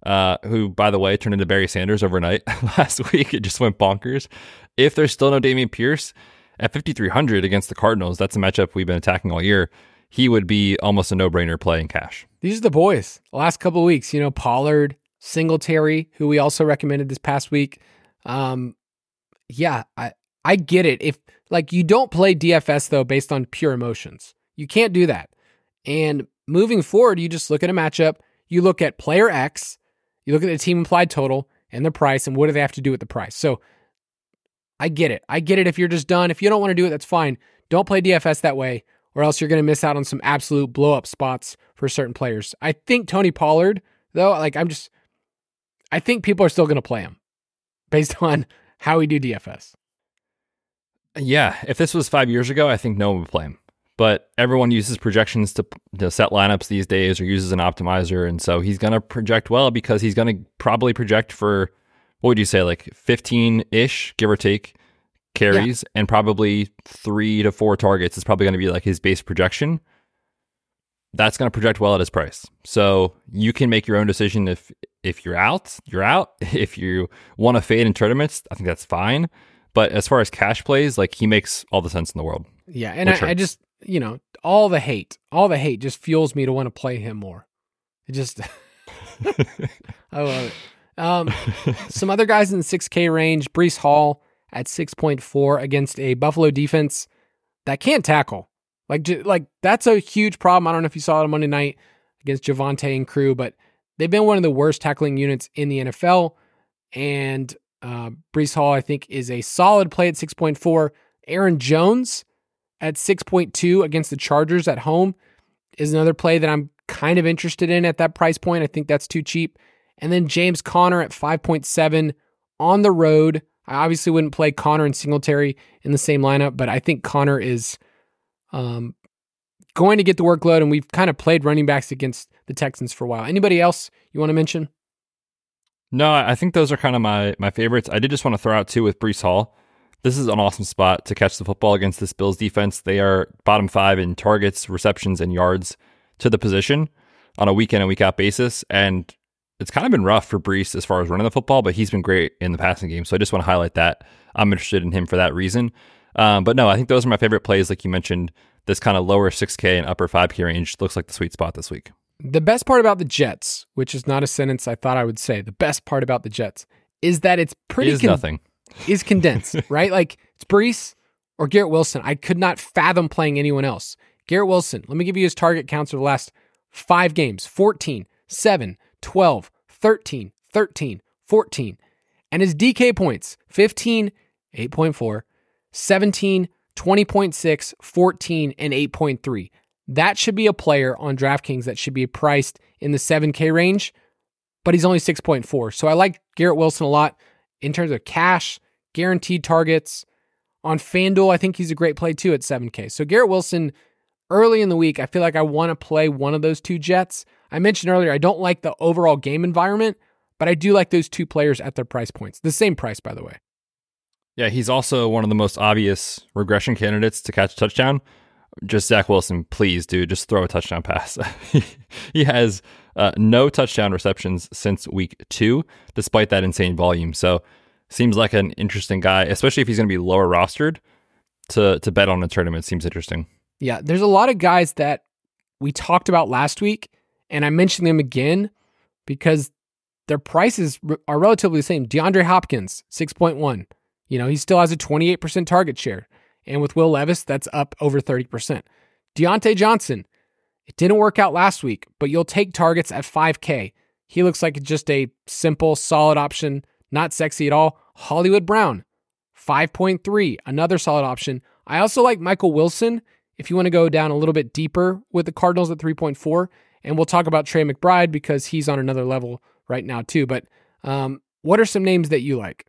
uh, who, by the way, turned into Barry Sanders overnight last week. It just went bonkers. If there's still no Dameon Pierce at 5,300 against the Cardinals, that's a matchup we've been attacking all year. He would be almost a no brainer play in cash. These are the boys. The last couple weeks, you know, Pollard, Singletary, who we also recommended this past week. Um, yeah, I I get it. If like you don't play DFS though based on pure emotions, you can't do that. And moving forward, you just look at a matchup. You look at player X, you look at the team implied total and the price, and what do they have to do with the price. So I get it. I get it. If you're just done, if you don't want to do it, that's fine. Don't play DFS that way, or else you're going to miss out on some absolute blow up spots for certain players. I think Tony Pollard, though, like I'm just I think people are still going to play him based on how we do DFS. Yeah, if this was five years ago, I think no one would play him. But everyone uses projections to, to set lineups these days or uses an optimizer. And so he's going to project well because he's going to probably project for, what would you say, like 15 ish, give or take, carries yeah. and probably three to four targets is probably going to be like his base projection that's going to project well at his price. So you can make your own decision if if you're out, you're out. If you want to fade in tournaments, I think that's fine. But as far as cash plays, like he makes all the sense in the world. Yeah, and I, I, just you know all the hate, all the hate just fuels me to want to play him more. It just I love it. Um, some other guys in the 6K range: Breece Hall at 6.4 against a Buffalo defense that can't tackle. Like, like that's a huge problem. I don't know if you saw it on Monday night against Javonte and crew, but they've been one of the worst tackling units in the NFL. And uh, Breece Hall, I think, is a solid play at 6.4. Aaron Jones at 6.2 against the Chargers at home is another play that I'm kind of interested in at that price point. I think that's too cheap. And then James Conner at 5.7 on the road. I obviously wouldn't play Conner and Singletary in the same lineup, but I think Conner is um, going to get the workload, and we've kind of played running backs against the Texans for a while. Anybody else you want to mention? No, I think those are kind of my my favorites. I did just want to throw out two with Breece Hall. This is an awesome spot to catch the football against this Bills defense. They are bottom five in targets, receptions, and yards to the position on a week in and week out basis. And it's kind of been rough for Breece as far as running the football, but he's been great in the passing game. So I just want to highlight that. I'm interested in him for that reason. Um, but no, I think those are my favorite plays. Like you mentioned, this kind of lower 6K and upper 5K range looks like the sweet spot this week. The best part about the Jets, which is not a sentence I thought I would say, the best part about the Jets is that it's pretty is con- nothing. Is condensed, right? Like it's Breece or Garrett Wilson. I could not fathom playing anyone else. Garrett Wilson, let me give you his target counts for the last five games 14, 7, 12, 13, 13, 14. And his DK points 15, 8.4, 17, 20.6, 14, and 8.3. That should be a player on DraftKings that should be priced in the 7K range, but he's only 6.4. So I like Garrett Wilson a lot in terms of cash, guaranteed targets. On FanDuel, I think he's a great play too at 7K. So Garrett Wilson, early in the week, I feel like I want to play one of those two Jets. I mentioned earlier, I don't like the overall game environment, but I do like those two players at their price points. The same price, by the way. Yeah, he's also one of the most obvious regression candidates to catch a touchdown. Just Zach Wilson, please, dude, just throw a touchdown pass. he has uh, no touchdown receptions since week two, despite that insane volume. So, seems like an interesting guy, especially if he's going to be lower rostered. To to bet on a tournament seems interesting. Yeah, there's a lot of guys that we talked about last week, and I mentioned them again because their prices are relatively the same. DeAndre Hopkins, six point one. You know, he still has a 28% target share. And with Will Levis, that's up over 30%. Diontae Johnson, it didn't work out last week, but you'll take targets at 5K. He looks like just a simple, solid option, not sexy at all. Hollywood Brown, 5.3, another solid option. I also like Michael Wilson if you want to go down a little bit deeper with the Cardinals at 3.4. And we'll talk about Trey McBride because he's on another level right now, too. But um, What are some names that you like?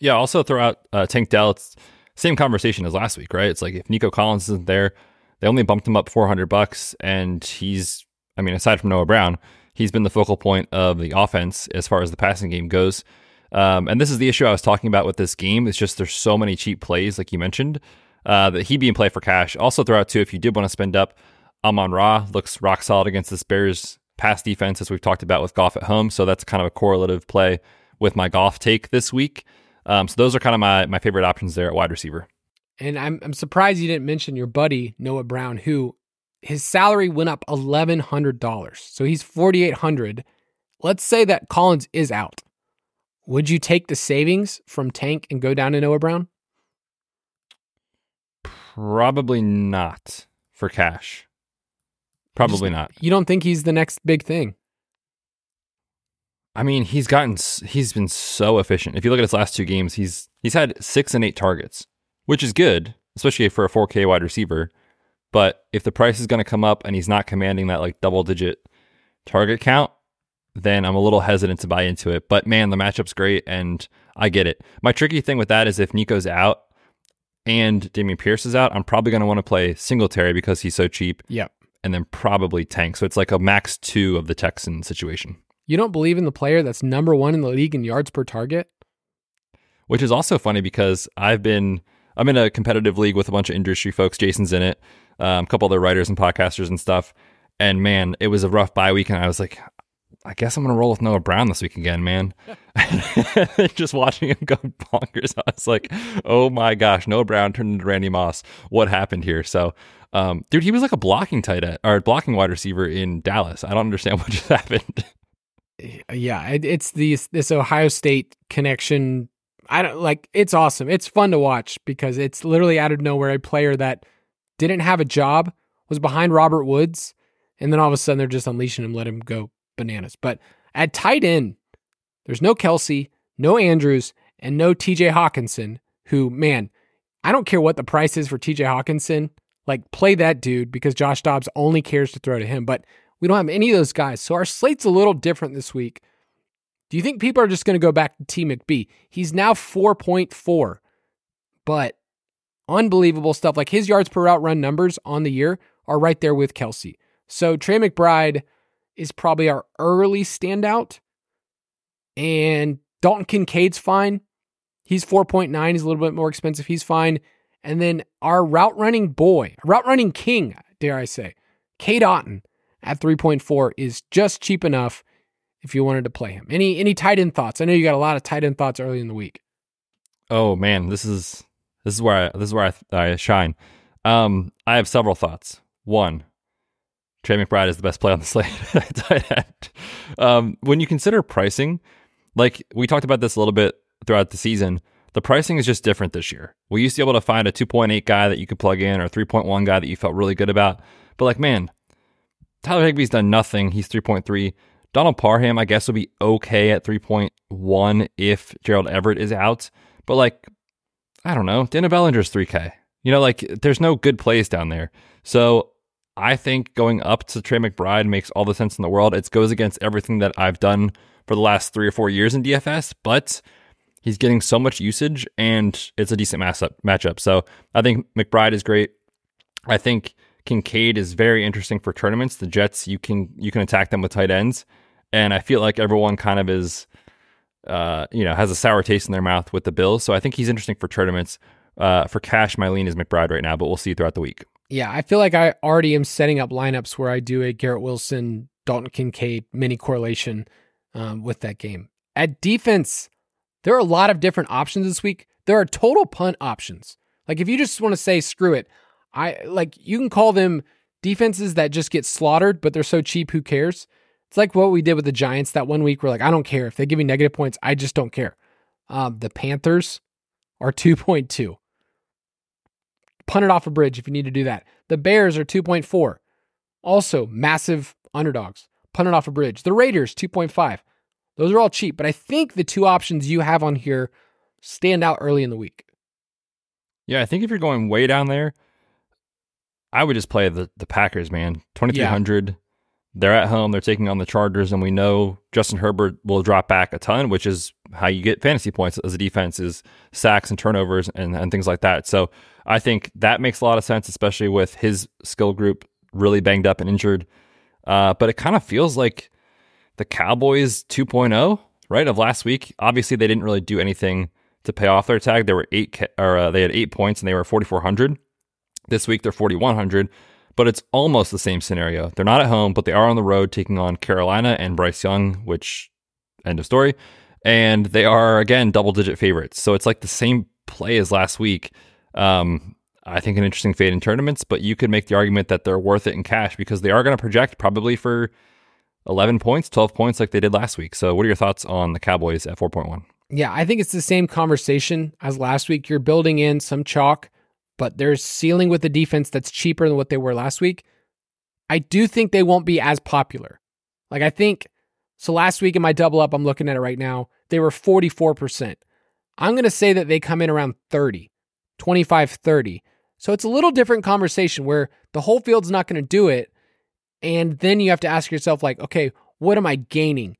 Yeah, also throw out uh, Tank Dell. It's same conversation as last week, right? It's like if Nico Collins isn't there, they only bumped him up 400 bucks, and he's, I mean, aside from Noah Brown, he's been the focal point of the offense as far as the passing game goes. Um, and this is the issue I was talking about with this game. It's just there's so many cheap plays, like you mentioned, uh, that he'd be in play for cash. Also, throw out too if you did want to spend up. Amon Ra looks rock solid against this Bears pass defense, as we've talked about with Goff at home. So that's kind of a correlative play with my Goff take this week. Um, so those are kind of my my favorite options there at wide receiver. And I'm I'm surprised you didn't mention your buddy Noah Brown, who his salary went up eleven hundred dollars. So he's forty eight hundred. Let's say that Collins is out. Would you take the savings from Tank and go down to Noah Brown? Probably not for cash. Probably Just- not. You don't think he's the next big thing? I mean, he's gotten he's been so efficient. If you look at his last two games, he's he's had six and eight targets, which is good, especially for a 4K wide receiver. But if the price is going to come up and he's not commanding that like double digit target count, then I'm a little hesitant to buy into it. But man, the matchup's great and I get it. My tricky thing with that is if Nico's out and Dameon Pierce is out, I'm probably going to want to play Singletary because he's so cheap Yep. and then probably Tank. So it's like a max two of the Texan situation. You don't believe in the player that's number one in the league in yards per target? which is also funny because I've been I'm in a competitive league with a bunch of industry folks. Jason's in it, um, a couple other writers and podcasters and stuff. And man, it was a rough bye week, and I was like, I guess I'm gonna roll with Noah Brown this week again, man. Just watching him go bonkers, I was like, oh my gosh, Noah Brown turned into Randy Moss. What happened here? So. Um, dude, he was like a blocking tight end or blocking wide receiver in Dallas. I don't understand what just happened. Yeah, it, it's these this Ohio State connection. I don't like. It's awesome. It's fun to watch because it's literally out of nowhere a player that didn't have a job was behind Robert Woods, and then all of a sudden they're just unleashing him, let him go bananas. But at tight end, there's no Kelce, no Andrews, and no T.J. Hockenson. Who man, I don't care what the price is for T.J. Hockenson. Like play that dude because Josh Dobbs only cares to throw to him, but. We don't have any of those guys. So our slate's a little different this week. Do you think people are just going to go back to T McBee? He's now 4.4, but unbelievable stuff. Like his yards per route run numbers on the year are right there with Kelce. So Trey McBride is probably our early standout. And Dalton Kincaid's fine. He's 4.9. He's a little bit more expensive. He's fine. And then our route running boy, route running king, dare I say, Cade Otton at 3.4 is just cheap enough if you wanted to play him. Any any tight end thoughts? I know you got a lot of tight end thoughts early in the week. Oh man, this is this is where I, this is where I, I shine. Um, I have several thoughts. One, Trey McBride is the best play on the slate. um, when you consider pricing, like we talked about this a little bit throughout the season, the pricing is just different this year. We used to be able to find a 2.8 guy that you could plug in or a 3.1 guy that you felt really good about. But like, man, Tyler Higbee's done nothing. He's 3.3. Donald Parham, I guess, will be okay at 3.1 if Gerald Everett is out. But like, I don't know. Daniel Bellinger's 3K. You know, like there's no good plays down there. So I think going up to Trey McBride makes all the sense in the world. It goes against everything that I've done for the last three or four years in DFS, but he's getting so much usage and it's a decent matchup. matchup. So I think McBride is great. I think Kincaid is very interesting for tournaments. The Jets, you can you can attack them with tight ends, and I feel like everyone kind of is, uh, you know, has a sour taste in their mouth with the Bills. So I think he's interesting for tournaments. Uh, for cash, my lean is McBride right now, but we'll see throughout the week. Yeah, I feel like I already am setting up lineups where I do a Garrett Wilson, Dalton Kincaid mini correlation um, with that game. At defense, there are a lot of different options this week. There are total punt options. Like if you just want to say screw it, I like you can call them defenses that just get slaughtered, but they're so cheap, who cares? It's like what we did with the Giants that one week. We're like, I don't care if they give me negative points. I just don't care. Um, the Panthers are 2.2. Punt it off a bridge if you need to do that. The Bears are 2.4. Also, massive underdogs. Punt it off a bridge. The Raiders, 2.5. Those are all cheap, but I think the two options you have on here stand out early in the week. Yeah, I think if you're going way down there, I would just play the the Packers, man. Twenty three hundred. They're at home. They're taking on the Chargers, and we know Justin Herbert will drop back a ton, which is how you get fantasy points as a defense is sacks and turnovers and, and things like that. So I think that makes a lot of sense, especially with his skill group really banged up and injured. Uh, but it kind of feels like the Cowboys 2.0, right, of last week. Obviously, they didn't really do anything to pay off their tag. They were eight, or uh, they had eight points and they were 4,400. This week they're 4,100 but it's almost the same scenario. They're not at home, but they are on the road taking on Carolina and Bryce Young, which end of story. And they are again double digit favorites. So it's like the same play as last week. Um, I think an interesting fade in tournaments, but you could make the argument that they're worth it in cash because they are going to project probably for 11 points, 12 points like they did last week. So what are your thoughts on the Cowboys at 4.1? Yeah, I think it's the same conversation as last week. You're building in some chalk but they're ceiling with a defense that's cheaper than what they were last week. I do think they won't be as popular. Like I think so last week in my double up, I'm looking at it right now, they were 44%. I'm going to say that they come in around 30, 25, 30. So it's a little different conversation where the whole field's not going to do it. And then you have to ask yourself, like, okay, what am I gaining?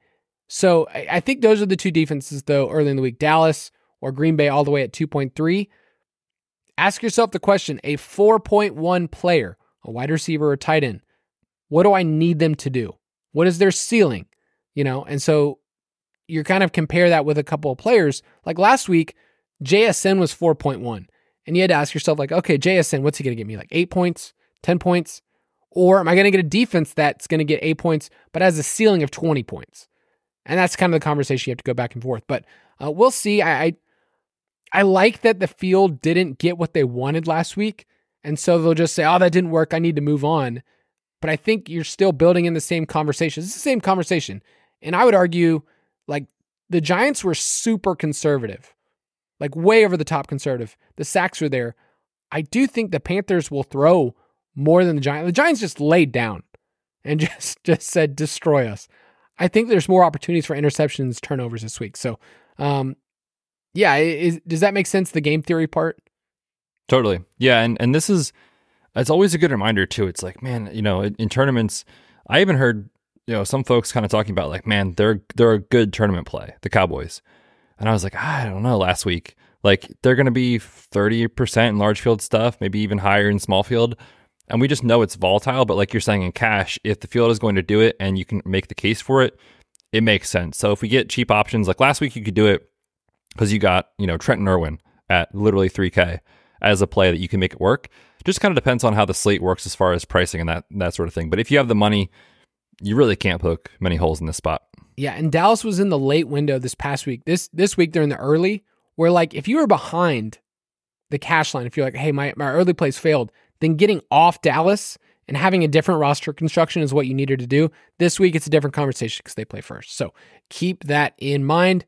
So I think those are the two defenses, though, early in the week Dallas or Green Bay all the way at 2.3. Ask yourself the question a 4.1 player, a wide receiver or tight end, what do I need them to do? What is their ceiling? You know, and so you kind of compare that with a couple of players. Like last week, JSN was 4.1. And you had to ask yourself, like, okay, JSN, what's he going to get me? Like eight points, 10 points? Or am I going to get a defense that's going to get eight points, but has a ceiling of 20 points? And that's kind of the conversation you have to go back and forth. But uh, we'll see. I, I I like that the field didn't get what they wanted last week. And so they'll just say, oh, that didn't work. I need to move on. But I think you're still building in the same conversation. It's the same conversation. And I would argue, like, the Giants were super conservative, like, way over the top conservative. The sacks were there. I do think the Panthers will throw more than the Giants. The Giants just laid down and just, just said, destroy us. I think there's more opportunities for interceptions, turnovers this week. So, um, yeah, is, does that make sense? The game theory part. Totally. Yeah, and and this is it's always a good reminder too. It's like, man, you know, in, in tournaments, I even heard you know some folks kind of talking about like, man, they're they're a good tournament play, the Cowboys, and I was like, I don't know. Last week, like they're going to be thirty percent in large field stuff, maybe even higher in small field, and we just know it's volatile. But like you're saying in cash, if the field is going to do it and you can make the case for it, it makes sense. So if we get cheap options, like last week, you could do it because you got you know Trenton Irwin at literally 3K as a play that you can make it work. Just kind of depends on how the slate works as far as pricing and that that sort of thing. But if you have the money, you really can't poke many holes in this spot. Yeah, and Dallas was in the late window this past week. This this week they're in the early. Where like if you were behind the cash line, if you're like, hey, my my early plays failed, then getting off Dallas and having a different roster construction is what you needed to do. This week it's a different conversation because they play first. So keep that in mind.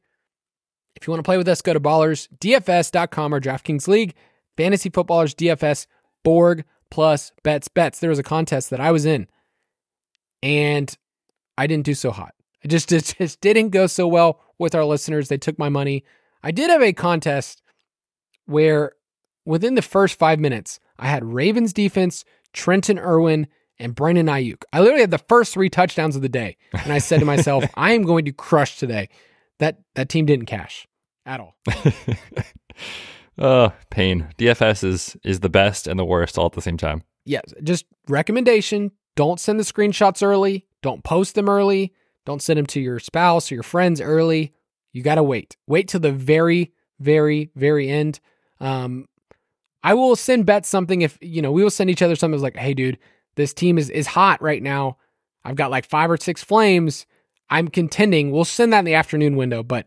If you want to play with us, go to ballersdfs.com or DraftKings League, Fantasy Footballers DFS, Borg plus bets. Bets. There was a contest that I was in and I didn't do so hot. It just, it just didn't go so well with our listeners. They took my money. I did have a contest where within the first five minutes, I had Ravens defense, Trenton Irwin, and Brandon Aiyuk. I literally had the first three touchdowns of the day. And I said to myself, I am going to crush today. That that team didn't cash at all. oh, pain. DFS is is the best and the worst all at the same time. Yes, just recommendation, don't send the screenshots early, don't post them early, don't send them to your spouse or your friends early. You got to wait. Wait till the very very very end. Um I will send Betz something if, you know, we will send each other something like, "Hey dude, this team is is hot right now. I've got like 5 or 6 flames. I'm contending. We'll send that in the afternoon window, but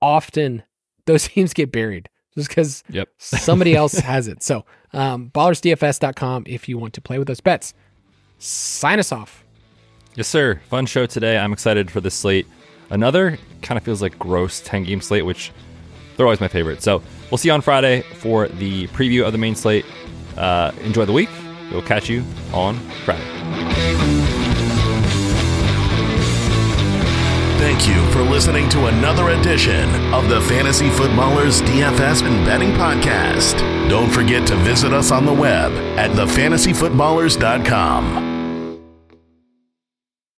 often those teams get buried just because yep. somebody else has it. So, um, ballersdfs.com if you want to play with those bets. Sign us off. Yes, sir. Fun show today. I'm excited for this slate. Another kind of feels like gross 10 game slate, which they're always my favorite. So we'll see you on Friday for the preview of the main slate. Uh, enjoy the week. We'll catch you on Friday. Thank you for listening to another edition of the Fantasy Footballers DFS and Betting Podcast. Don't forget to visit us on the web at thefantasyfootballers.com.